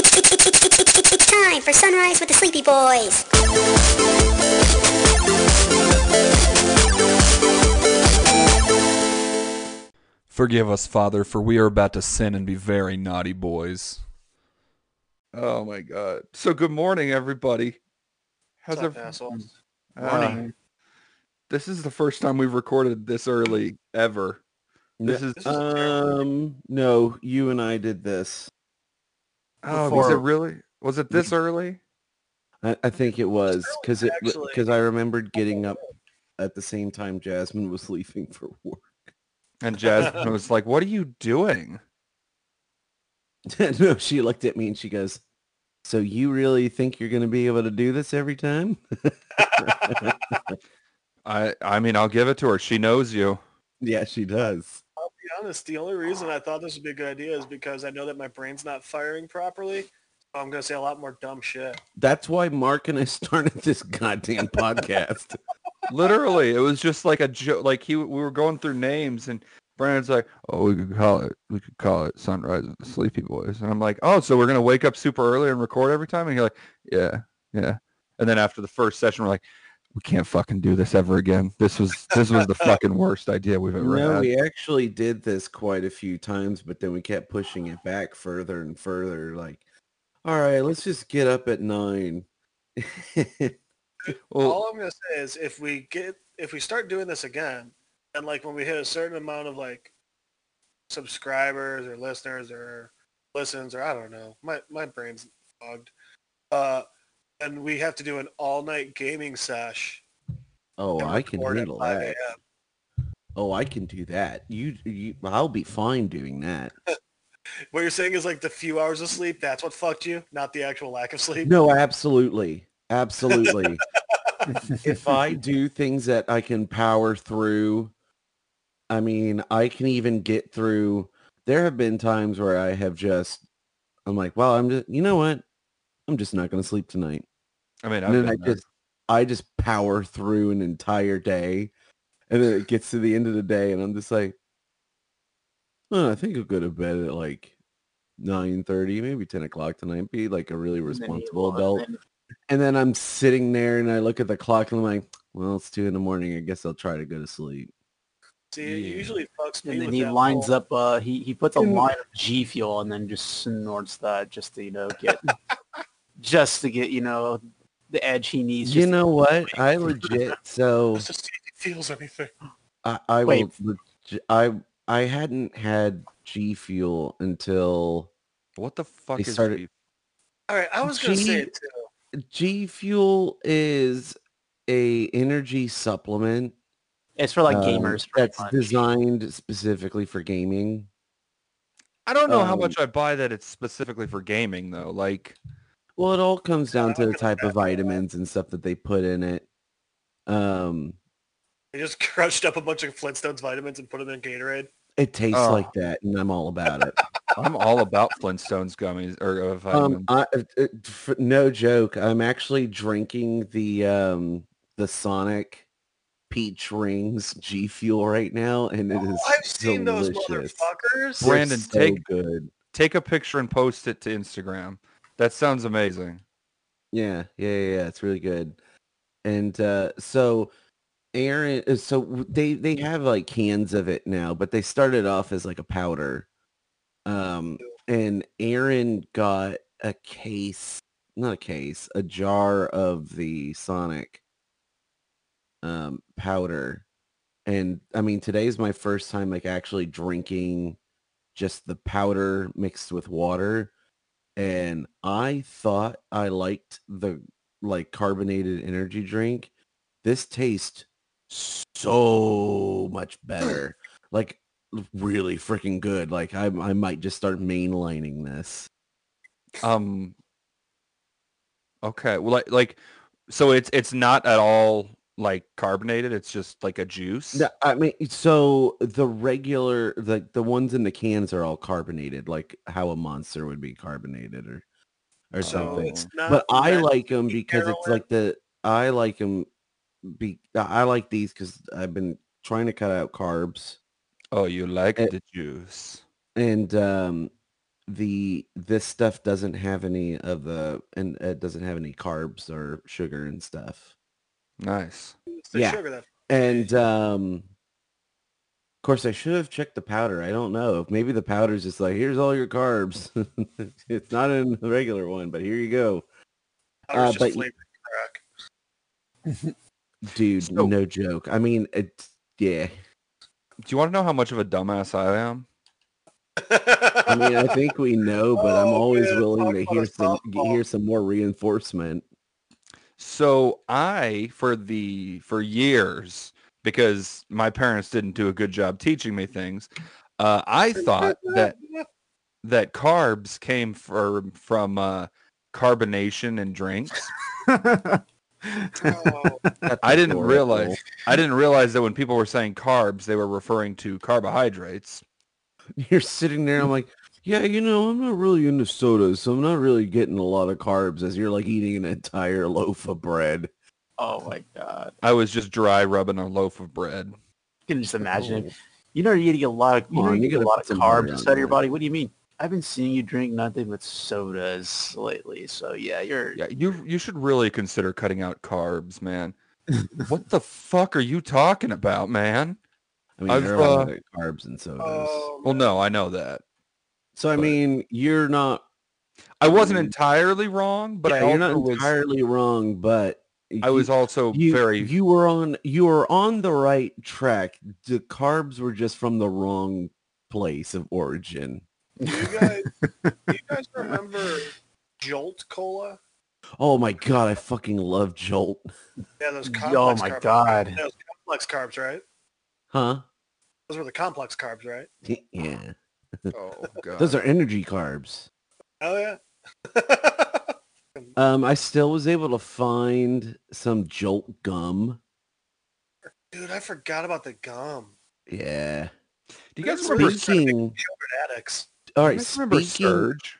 It's time for Sunrise with the Sleepy Boys. Forgive us, Father, for we are about to sin and be very naughty boys. Oh my God! So good morning, everybody. How's What's up, every- assholes? Ah, this is the first time we've recorded this early ever. This is This is. Um, no, you and I did this. Oh, was it really? Was it this early? I, I think it was because it because I remembered oh, getting oh, up oh. at the same time Jasmine was leaving for work. And Jasmine was like, "What are you doing?" no, she looked at me and she goes, "So you really think you're going to be able to do this every time?" I I mean, I'll give it to her. She knows you. yeah, she does. Honest, the only reason I thought this would be a good idea is because I know that my brain's not firing properly. So I'm going to say a lot more dumb shit. That's why Mark and I started this goddamn podcast. Literally, it was just like a joke. Like he, we were going through names, and Brandon's like, "Oh, we could call it, we could call it Sunrise with the Sleepy Boys." And I'm like, "Oh, so we're gonna wake up super early and record every time?" And you're like, "Yeah, yeah." And then after the first session, we're like, "We can't fucking do this ever again. This was this was the fucking worst idea we've ever No, had." we actually did this quite a few times, but then we kept pushing it back further and further. Like, all right, let's just get up at nine. Well, All I'm going to say is if we get if we start doing this again and like when we hit a certain amount of like subscribers or listeners or listens or I don't know. My my brain's fogged. Uh and we have to do an all-night gaming sesh. oh, I can handle that. Oh, I can do that. You, you, I'll be fine doing that. What you're saying is like the few hours of sleep, that's what fucked you, not the actual lack of sleep. No, absolutely, absolutely. if I do things that I can power through, I mean, I can even get through. There have been times where I have just, I'm like, well, I'm just, you know what? I'm just not going to sleep tonight. I mean, I've and then I there. just, I just power through an entire day, and then it gets to the end of the day, and I'm just like, oh, I think I'll go to bed at like nine thirty, maybe ten o'clock tonight. Be like a really responsible adult. And then I'm sitting there and I look at the clock and I'm like, well, it's two in the morning. I guess I'll try to go to sleep. See, it Yeah. usually fucks me And then with he that lines whole- up. Uh, he he puts a line of G Fuel and then just snorts that just to you know get just to get you know the edge he needs. you know what? I legit, so just to see if he feels anything. I, I Wait. will, leg- I, I hadn't had G Fuel until what the fuck they is started- G- All right, I was gonna say it too. G Fuel is a energy supplement it's for like um, gamers. pretty that's much. designed specifically for gaming. I don't know how um, much I buy that it's specifically for gaming though. Like, Well, it all comes down to the type of vitamins and stuff that they put in it. Um, They just crushed up a bunch of Flintstones vitamins and put them in Gatorade. it tastes Oh. like that, and I'm all about it. I'm all about Flintstones gummies or uh, vitamins. um, I, uh, uh, no joke. I'm actually drinking the um the Sonic Peach Rings G Fuel right now, and it is Oh, I've seen those delicious. motherfuckers. Brandon, so take- good. Take a picture and post it to Instagram. That sounds amazing. Yeah, yeah, yeah, yeah. It's really good. And uh, so Aaron, uh, so they they have like cans of it now, but they started off as like a powder. Um, and Aaron got a case, not a case, a jar of the Sonic um powder. And I mean, today's my first time like actually drinking just the powder mixed with water and I thought I liked the like carbonated energy drink. This tastes so much better. like really freaking good. Like I I might just start mainlining this. Um. Okay. Well, like, like, so it's it's not at all like carbonated. It's just like a juice. No, I mean so the regular like the ones in the cans are all carbonated like how a monster would be carbonated or or So something. but I like them be because it's like the I like them. Be I like these because I've been trying to cut out carbs, Oh, you like Eh, the juice. and um, the this stuff doesn't have any of the and it doesn't have any carbs or sugar and stuff. Nice. It's Yeah. sugar that And um of course I should have checked the powder. I don't know. Maybe the powder's just like, here's all your carbs. it's not in the regular one, but here you go. Uh, but just flavored crack. Dude, So- no joke. I mean, it's yeah. Do you want to know how much of a dumbass I am? I mean, I think we know, but I'm Oh, always man, willing talk to hear some hear some more reinforcement. So I, for the for years, because my parents didn't do a good job teaching me things, uh, I thought that that carbs came from from uh, carbonation in drinks. Oh, I didn't Horrible. realize I didn't realize that when people were saying carbs, they were referring to carbohydrates. You're sitting there. I'm like, yeah, you know, I'm not really into sodas, so I'm not really getting a lot of carbs. As you're like eating an entire loaf of bread. Oh my god. I was just dry rubbing a loaf of bread. You can just imagine it. You know you're eating a lot of you know you're you eating a lot of carbs inside of your body. What do you mean? I've been seeing you drink nothing but sodas lately. So yeah, you're Yeah, you you should really consider cutting out carbs, man. what the fuck are you talking about, man? I mean, I've, there are a lot uh, of carbs and sodas. oh, Well, no, I know that. So I but- mean, you're not. I wasn't Mm. entirely wrong, but yeah, I you're also not was entirely wrong, but I was also you, very you were on you were on the right track. The carbs were just from the wrong place of origin. do you guys, do you guys remember Jolt Cola? Oh my god, I fucking love Jolt. Yeah, those complex. Oh my carbs. God. Those complex carbs, right? Huh? Those were the complex carbs, right? Yeah. Oh god. Those are energy carbs. Oh yeah. Um, I still was able to find some Jolt gum. Dude, I forgot about the gum. Yeah. Do you guys Speaking- remember Speaking, Deodorant addicts. all do right, you guys remember speaking, Surge?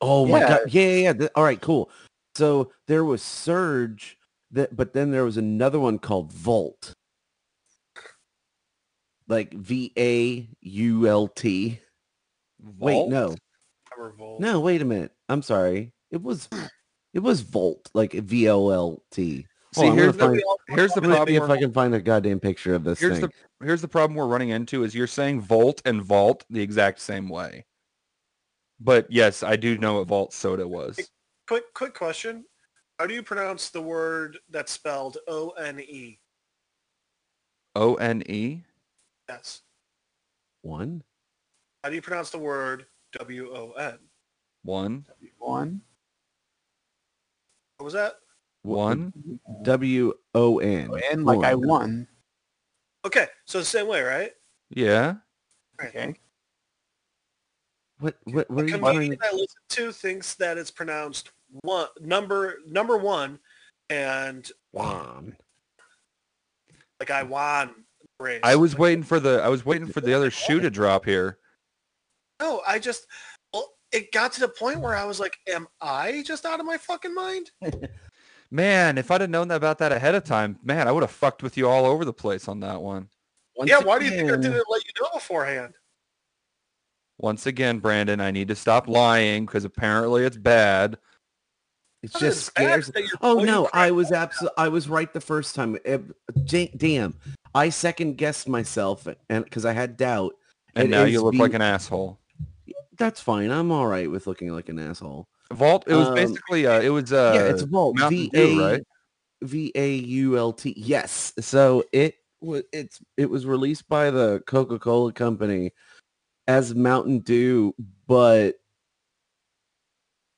Oh my Yeah. god. Yeah, yeah, yeah. All right, cool. So there was Surge that but then there was another one called Volt. Like V A U L T. Wait, no. Remember Volt? No, wait a minute. I'm sorry. It was it was Volt, like V O L T. See, on, here's the find- here's the see problem. if I can find a goddamn picture of this Here's thing. the here's the problem we're running into is you're saying Volt and Vault the exact same way. But yes, I do know what Vault soda was. Quick, quick question. How do you pronounce the word that's spelled O N E? O N E. Yes. One? How do you pronounce the word W O N? One. one. What was that? One. W O N. And like I won. Okay, so the same way, right? Yeah. Okay. What what what A are you trying comedian I listen to thinks that it's pronounced one number number one, and One. like I won race. I was Like, waiting for the I was waiting for the other shoe to drop here. No, I just it got to the point where I was like, "Am I just out of my fucking mind?" Man, if I'd have known about that ahead of time, man, I would have fucked with you all over the place on that one. Once yeah, why do you think I didn't let you know beforehand? Once again, Brandon, I need to stop lying because apparently it's bad. It Not just as scares. Oh no, I was absolutely. I was right the first time. Ja- Damn, I second guessed myself, and because I had doubt. And It now you look being- like an asshole. That's fine. I'm all right with looking like an asshole. Vault, it was Um, basically uh it was uh yeah, it's Vault. Mountain Dew, right? V A U L T. Yes. So it was. It's it was released by the Coca Cola Company as Mountain Dew, but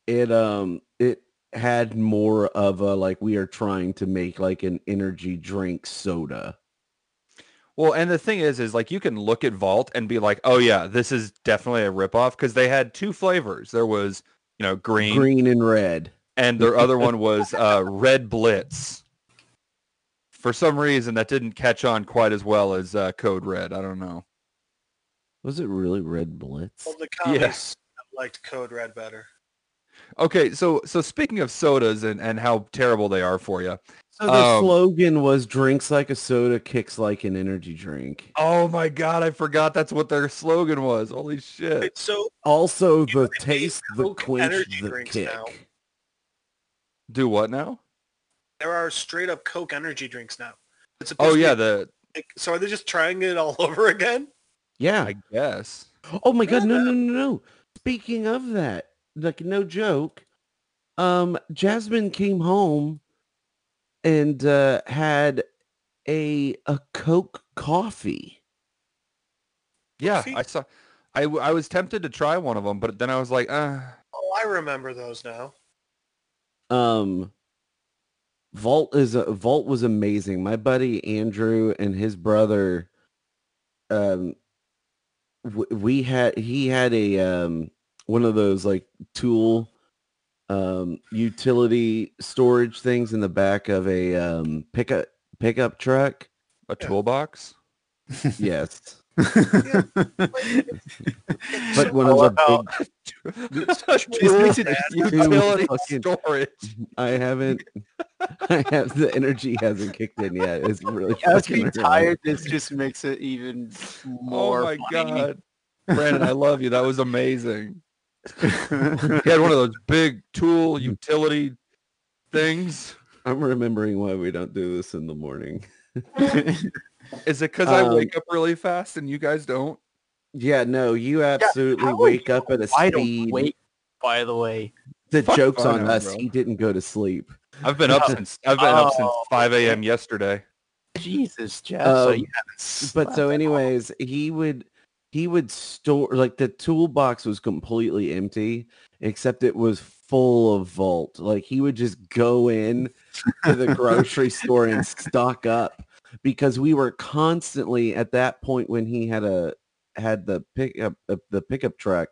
it um it had more of a like we are trying to make like an energy drink soda. Well, and the thing is, is like you can look at Vault and be like, oh yeah, this is definitely a ripoff because they had two flavors. There was, you know, green, green and red. and the other one was uh, Red Blitz. For some reason, that didn't catch on quite as well as uh, Code Red. I don't know. Was it really Red Blitz? Well, the commies liked Code Red better. Okay, so so speaking of sodas and, and how terrible they are for you, So the Um, slogan was "Drinks like a soda, kicks like an energy drink." Oh my god, I forgot that's what their slogan was. Holy shit. Wait, so Also, the taste, the quench, the kick. now. Do what now? there are straight up Coke energy drinks now. It's Oh yeah, the like, so are they just trying it all over again? Yeah. I guess. Oh my god, no, no, no, no. Speaking of that, like no joke, um, Jasmine came home and uh, had a a Coke coffee. Yeah, I saw. I, I was tempted to try one of them, but then I was like, uh, Oh, I remember those now. Um, Vault is a, Vault was amazing. My buddy Andrew and his brother, um, w- we had he had a um one of those like tool um utility storage things in the back of a um pickup pickup truck. a Yeah. toolbox. Yes, But but one of the big Tool makes it utility fucking- storage. I haven't. I have the energy hasn't kicked in yet. It's really Us fucking tired, this just makes it even more Oh my funny. god, Brandon, I love you. That was amazing. He had one of those big tool utility things. I'm remembering why we don't do this in the morning. Is it because I Um, wake up really fast and you guys don't? Yeah, no, you absolutely how are wake you up at a I don't speed. wait. By the way, The Fuck joke's on Bono, us. bro. He didn't go to sleep. I've been up since I've been up since Oh, 5 a.m. yesterday. Jesus, Jeff. so Um, you haven't But slept so at all. anyways, he would he would store like the toolbox was completely empty except it was full of vault. Like he would just go in to the grocery store and stock up because we were constantly at that point when he had a had the pickup uh, the pickup truck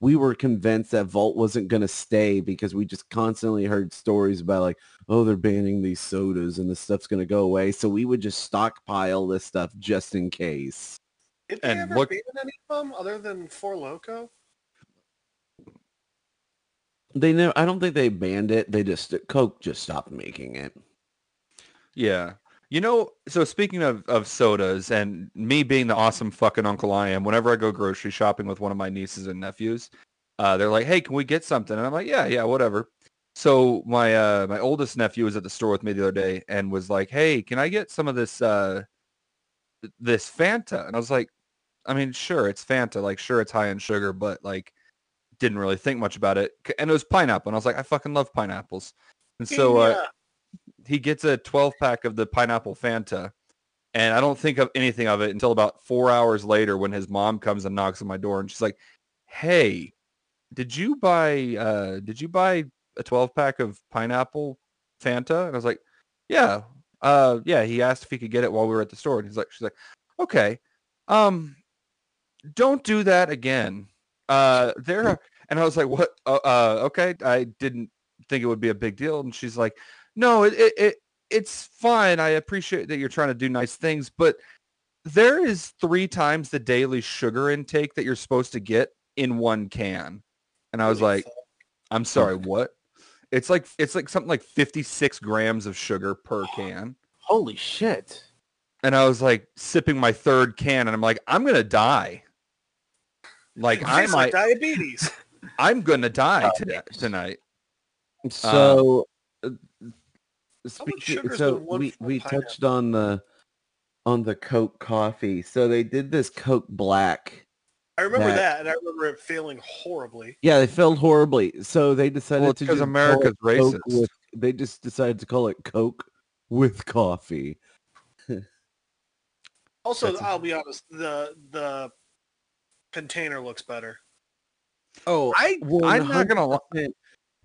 we were convinced that vault wasn't going to stay because we just constantly heard stories about like oh they're banning these sodas and this stuff's going to go away so we would just stockpile this stuff just in case They And ever look- ban any of them other than Four Loco? they know i don't think they banned it they just coke just stopped making it Yeah. You know, so speaking of, of sodas and me being the awesome fucking uncle I am, whenever I go grocery shopping with one of my nieces and nephews, uh, they're like, hey, can we get something? And I'm like, yeah, yeah, whatever. So my uh, my oldest nephew was at the store with me the other day and was like, hey, can I get some of this uh, this Fanta? And I was like, I mean, sure, it's Fanta. Like, sure, it's high in sugar, but like, didn't really think much about it. And it was pineapple. And I was like, I fucking love pineapples. And so uh, he gets a 12 pack of the pineapple Fanta. And I don't think of anything of it until about four hours later when his mom comes and knocks on my door and she's like, Hey, did you buy uh did you buy a 12 pack of pineapple Fanta? And I was like, Yeah. Uh yeah, he asked if he could get it while we were at the store. And he's like she's like, Okay. Um don't do that again. Uh there are and I was like, What uh, uh okay. I didn't think it would be a big deal. And she's like, no, it, it, it it's fine. I appreciate that you're trying to do nice things, but there is three times the daily sugar intake that you're supposed to get in one can. And I was like. I'm sorry, what? It's like it's like something like 56 grams of sugar per can. Holy shit. And I was like sipping my third can and I'm like, I'm gonna die. Like I tastes like might diabetes. I'm gonna die Oh, today, tonight. So, uh, speaking, so we we pineapple? touched on the on the Coke coffee. So they did this Coke Black. I remember That- that, and I remember it failing horribly. Yeah, they failed horribly. So they decided Well, it's to 'cause just call America's it Coke racist. With, they just decided to call it Coke with coffee. Also, That's a- I'll be honest, the the container looks better. Oh, I I'm not gonna lie. 100%.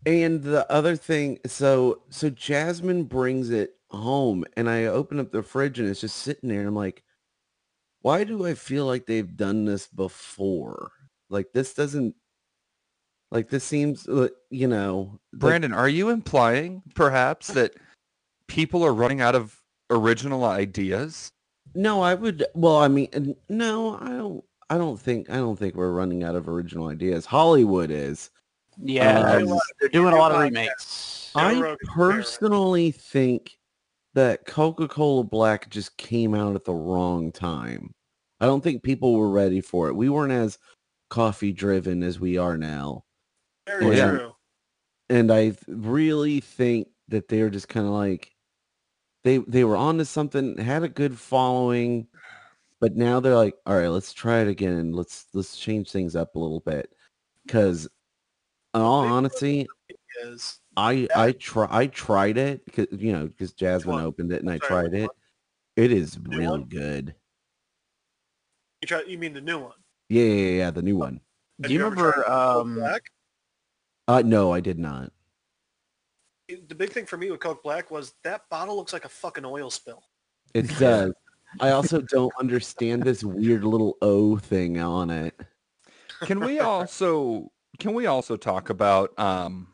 And the other thing, so so Jasmine brings it home, and I open up the fridge, and it's just sitting there. And I'm like, why do I feel like they've done this before? Like this doesn't, like this seems, uh, you know, like- Brandon, are you implying perhaps that people are running out of original ideas? no, I would. Well, I mean, no, I don't. I don't think. I don't think we're running out of original ideas. Hollywood is. Yeah, Um, they're, they're doing a lot of remakes. I Rogan, Joe Rogan. personally think that Coca-Cola Black just came out at the wrong time. I don't think people were ready for it. We weren't as coffee driven as we are now. Very Yeah. true. And I really think that they're just kind of like they they were onto something, had a good following, but now they're like, all right, let's try it again. Let's let's change things up a little bit. Cause in all honesty, Is I I try I tried it because you know because Jasmine one? opened it and I tried it. one? It is really one? good. you try? You mean the new one? Yeah, yeah, yeah, yeah, the new one. Have Do you tried remember? Coke Um, Black? Uh no, I did not. The big thing for me with Coke Black was that bottle looks like a fucking oil spill. It does. I also don't understand this weird little O thing on it. Can we also can we also talk about um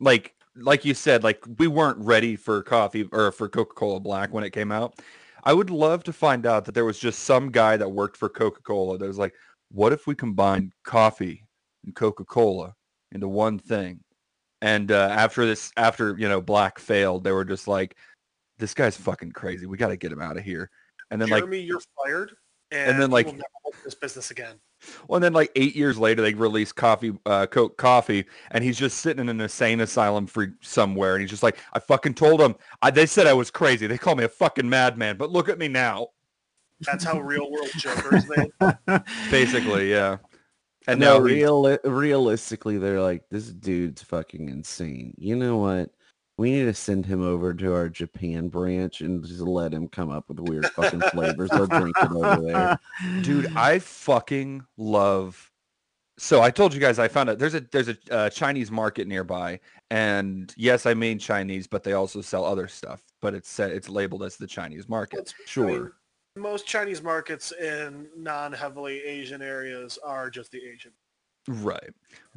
like like you said like we weren't ready for coffee or for Coca-Cola Black when it came out. I would love to find out that there was just some guy that worked for Coca-Cola that was like, what if we combined coffee and Coca-Cola into one thing? And uh, after this, after you know, Black failed, they were just like, this guy's fucking crazy. We got to get him out of here. And then like Jeremy, you're fired, and, then, you like- will never work this business again. Well, and then like eight years later, they release coffee, uh, Coke Coffee, and he's just sitting in an insane asylum for somewhere, and he's just like, I fucking told them. I, they said I was crazy. They called me a fucking madman, but look at me now. That's how real world Joker is made. Basically, yeah. And no, now real realistically, they're like, this dude's fucking insane. You know what? We need to send him over to our Japan branch and just let him come up with weird fucking flavors. They'll drink it over there. dude, I fucking love. So I told you guys I found out there's a there's a uh, Chinese market nearby, and yes, I mean Chinese, but they also sell other stuff. But it's said it's labeled as the Chinese market. It's- I Sure. mean, most Chinese markets in non-heavily Asian areas are just the Asian. Right.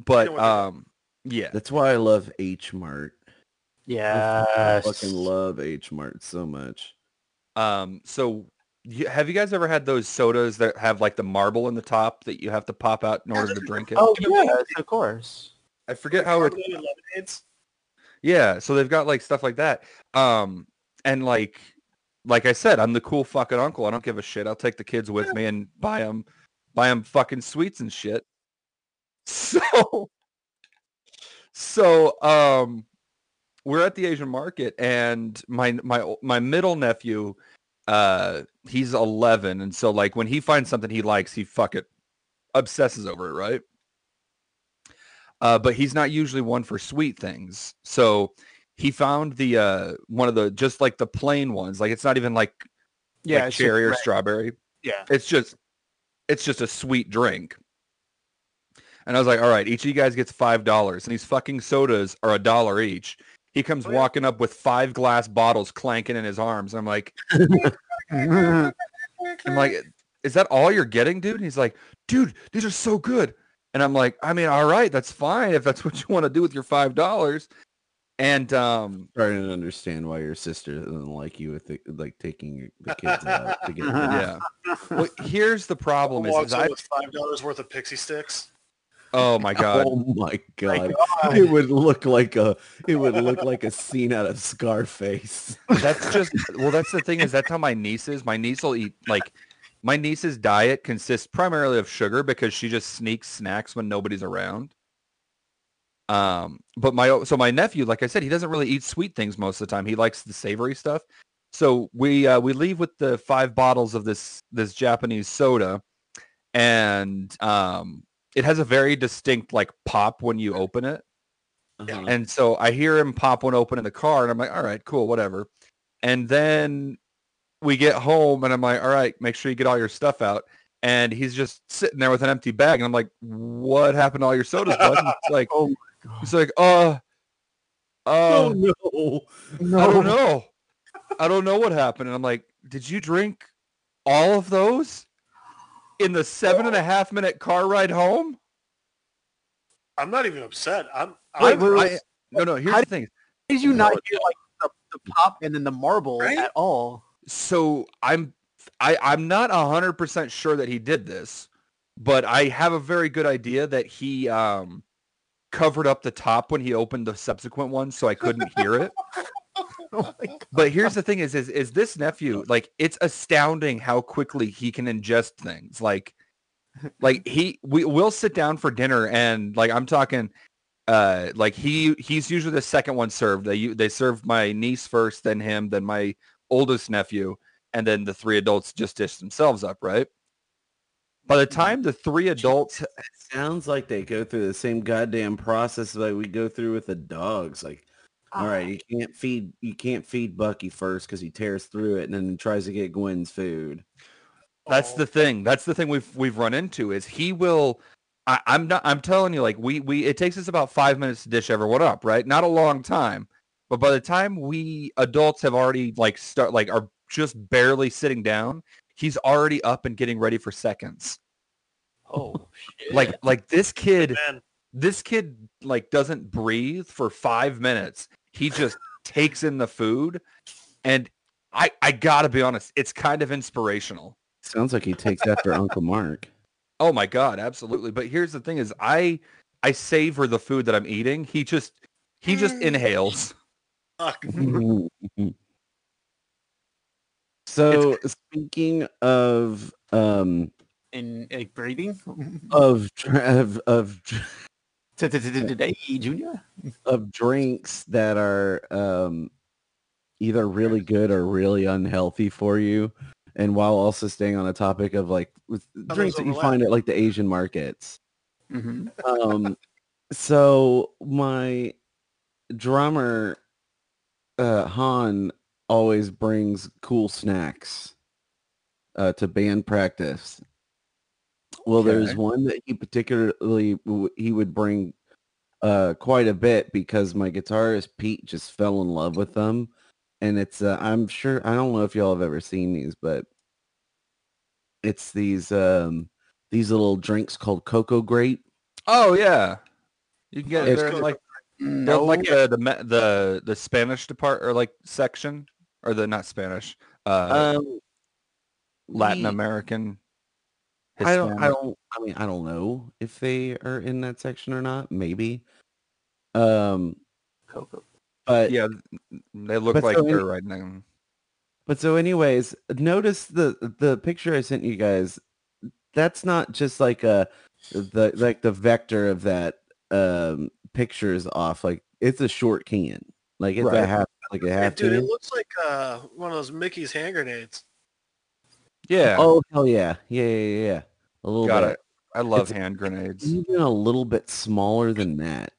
But know um yeah. That's why I love H Mart. I Yes. fucking love H Mart so much. Um so you, have you guys ever had those sodas that have like the marble in the top that you have to pop out in order to drink it? Oh yes, of course. I forget how it Carbonated lemonades. Yeah, so they've got like stuff like that. Um and like like I said, I'm the cool fucking uncle. I don't give a shit. I'll take the kids with me and buy them buy them fucking sweets and shit. So so um we're at the Asian market and my my my middle nephew uh he's 11 and so like when he finds something he likes, he fuck it obsesses over it, right? Uh, but he's not usually one for sweet things. So he found the uh, one of the just like the plain ones. Like it's not even like, Yeah, like cherry or red. strawberry. Yeah. It's just it's just a sweet drink. And I was like, all right, each of you guys gets five dollars, and these fucking sodas are a dollar each. He comes Oh, yeah. walking up with five glass bottles clanking in his arms. I'm like, I'm like, is that all you're getting, dude? And he's like, dude, these are so good. And I'm like, I mean, all right, that's fine if that's what you want to do with your five dollars. And um, Starting to understand why your sister doesn't like you with the, like taking the kids out to get yeah. Well, here's the problem is, is I, with five dollars worth of Pixy Stix. Oh my god, Oh my god. God. It would look like a it would look like a scene out of Scarface. that's just well, that's the thing is that's how my niece is. My niece will eat like my niece's diet consists primarily of sugar because she just sneaks snacks when nobody's around. Um, but my so my nephew, like I said, he doesn't really eat sweet things most of the time. He likes the savory stuff. So we uh, we leave with the five bottles of this this Japanese soda, and um, it has a very distinct like pop when you open it. Uh-huh. And so I hear him pop one open in the car, and I'm like, all right, cool, whatever. And then we get home, and I'm like, all right, make sure you get all your stuff out. And he's just sitting there with an empty bag, and I'm like, what happened to all your sodas, bud? And It's like, Oh he's like, uh, uh, Oh no. I don't know. I don't know what happened. And I'm like, did you drink all of those in the seven and a half minute car ride home? I'm not even upset. I'm. Wait, I'm wait, I- no, no. Here's How the thing. Did you not hear like the, the pop and then the marble Right? at all? so I'm I, I'm not hundred percent sure that he did this, but I have a very good idea that he um covered up the top when he opened the subsequent one so I couldn't hear it. Oh. But here's the thing: is is is this nephew like? It's astounding how quickly he can ingest things. Like, like he we will sit down for dinner and like I'm talking, uh, like he he's usually the second one served. They they serve my niece first, then him, then my oldest nephew, and then the three adults just dish themselves up. Right. By the time the three adults, Sounds like they go through the same goddamn process that we go through with the dogs. Like, all right, ah. you can't feed you can't feed Bucky first because he tears through it and then tries to get Gwen's food. That's Oh, the thing. That's the thing we've we've run into is he will. I, I'm not. I'm telling you, like we we it takes us about five minutes to dish everyone up, right? Not a long time, but by the time we adults have already like start like are just barely sitting down, he's already up and getting ready for seconds. Oh shit. Like like this kid, man. this kid like doesn't breathe for five minutes. He just takes in the food, and I I gotta be honest, it's kind of inspirational. Sounds like he takes after Uncle Mark. Oh my god, absolutely. But here's the thing is I I savor the food that I'm eating. He just he just Mm. inhales. Fuck. so speaking of um in like breathing. of of of dr- Today, Junior. of drinks that are um either really good or really unhealthy for you and while also staying on a topic of like with drinks that you find at like the Asian markets. Mm-hmm. um so my drummer uh han always brings cool snacks uh to band practice well there's one that he particularly he would bring uh quite a bit because my guitarist pete just fell in love with them and it's uh, i'm sure i don't know if y'all have ever seen these but it's these um these little drinks called cocoa grape Oh yeah. You can get it It's there in good. like they're like the the the the Spanish depart or like section or the not Spanish uh um Latin we- American I don't. I Hispanic. don't. I mean, I don't know if they are in that section or not. Maybe. Um, Coco. but Yeah, they look But like so they're right now. but so, anyways, notice the the picture I sent you guys. That's not just like a the like the vector of that um picture is off. Like it's a short can. Like it's a Right. half like a half dude, it can. looks like uh, one of those Mickey's hand grenades. Yeah, Oh hell yeah, yeah, yeah, yeah, yeah. A little got bit. it. I love It's- hand grenades. even a little bit smaller than that.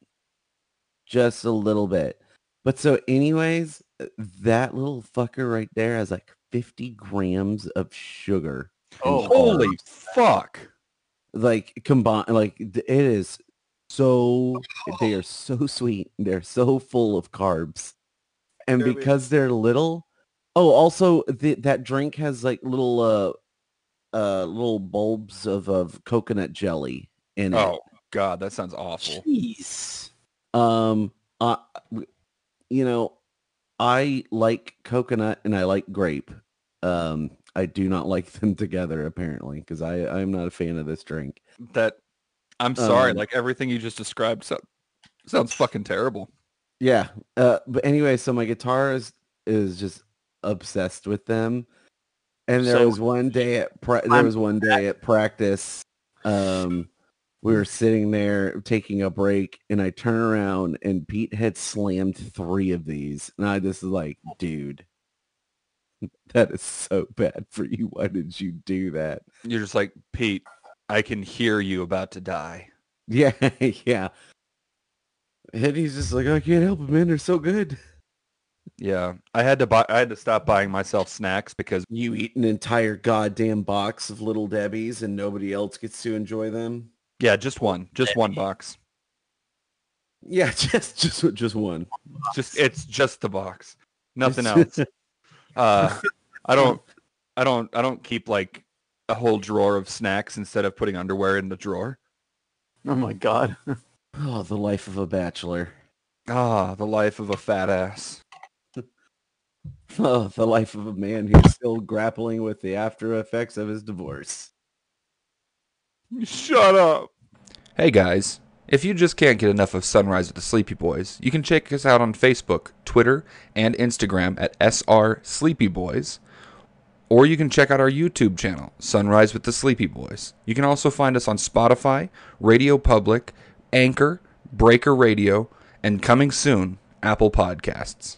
Just a little bit. But so anyways, uh, that little fucker right there has like 50 grams of sugar. Oh, Holy fuck! Like combined like it is so they are so sweet. They're so full of carbs. And because they're little, oh also the, that drink has like little uh uh little bulbs of of coconut jelly in it. Oh god, that sounds awful. jeez. Um, uh, you know, I like coconut and I like grape. Um, I do not like them together apparently because I I'm not a fan of this drink. That I'm sorry. Um, like everything you just described so, sounds fucking terrible. Yeah. Uh, but anyway, so my guitar is is just obsessed with them. And there So- was one day at pra- there was one day at practice. Um, we were sitting there taking a break, and I turn around, and Pete had slammed three of these, and I just was like, dude, that is so bad for you. Why did you do that? You're just like Pete. I can hear you about to die. Yeah, yeah. And he's just like, I can't help it, man. They're so good. Yeah, I had to buy. I had to stop buying myself snacks because You eat an entire goddamn box of Little Debbie's and nobody else gets to enjoy them. yeah, just one, just one box. Yeah, just just just one. Just it's just the box, nothing else. Uh, I don't, I don't, I don't keep like a whole drawer of snacks instead of putting underwear in the drawer. Oh my god. oh, the life of a bachelor. Ah, the life of a fat ass. Oh, the life of a man who's still grappling with the after effects of his divorce. Shut up. Hey guys, If you just can't get enough of Sunrise with the Sleepy Boys, you can check us out on Facebook, Twitter, and Instagram at SR Sleepy Boys. Or you can check out our YouTube channel, Sunrise with the Sleepy Boys. You can also find us on Spotify, Radio Public, Anchor, Breaker Radio, and coming soon, Apple Podcasts.